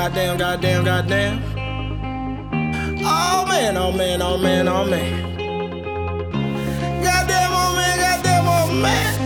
Goddamn, goddamn, goddamn. Oh man, oh man, oh man, oh man. Goddamn, oh man, goddamn, oh man.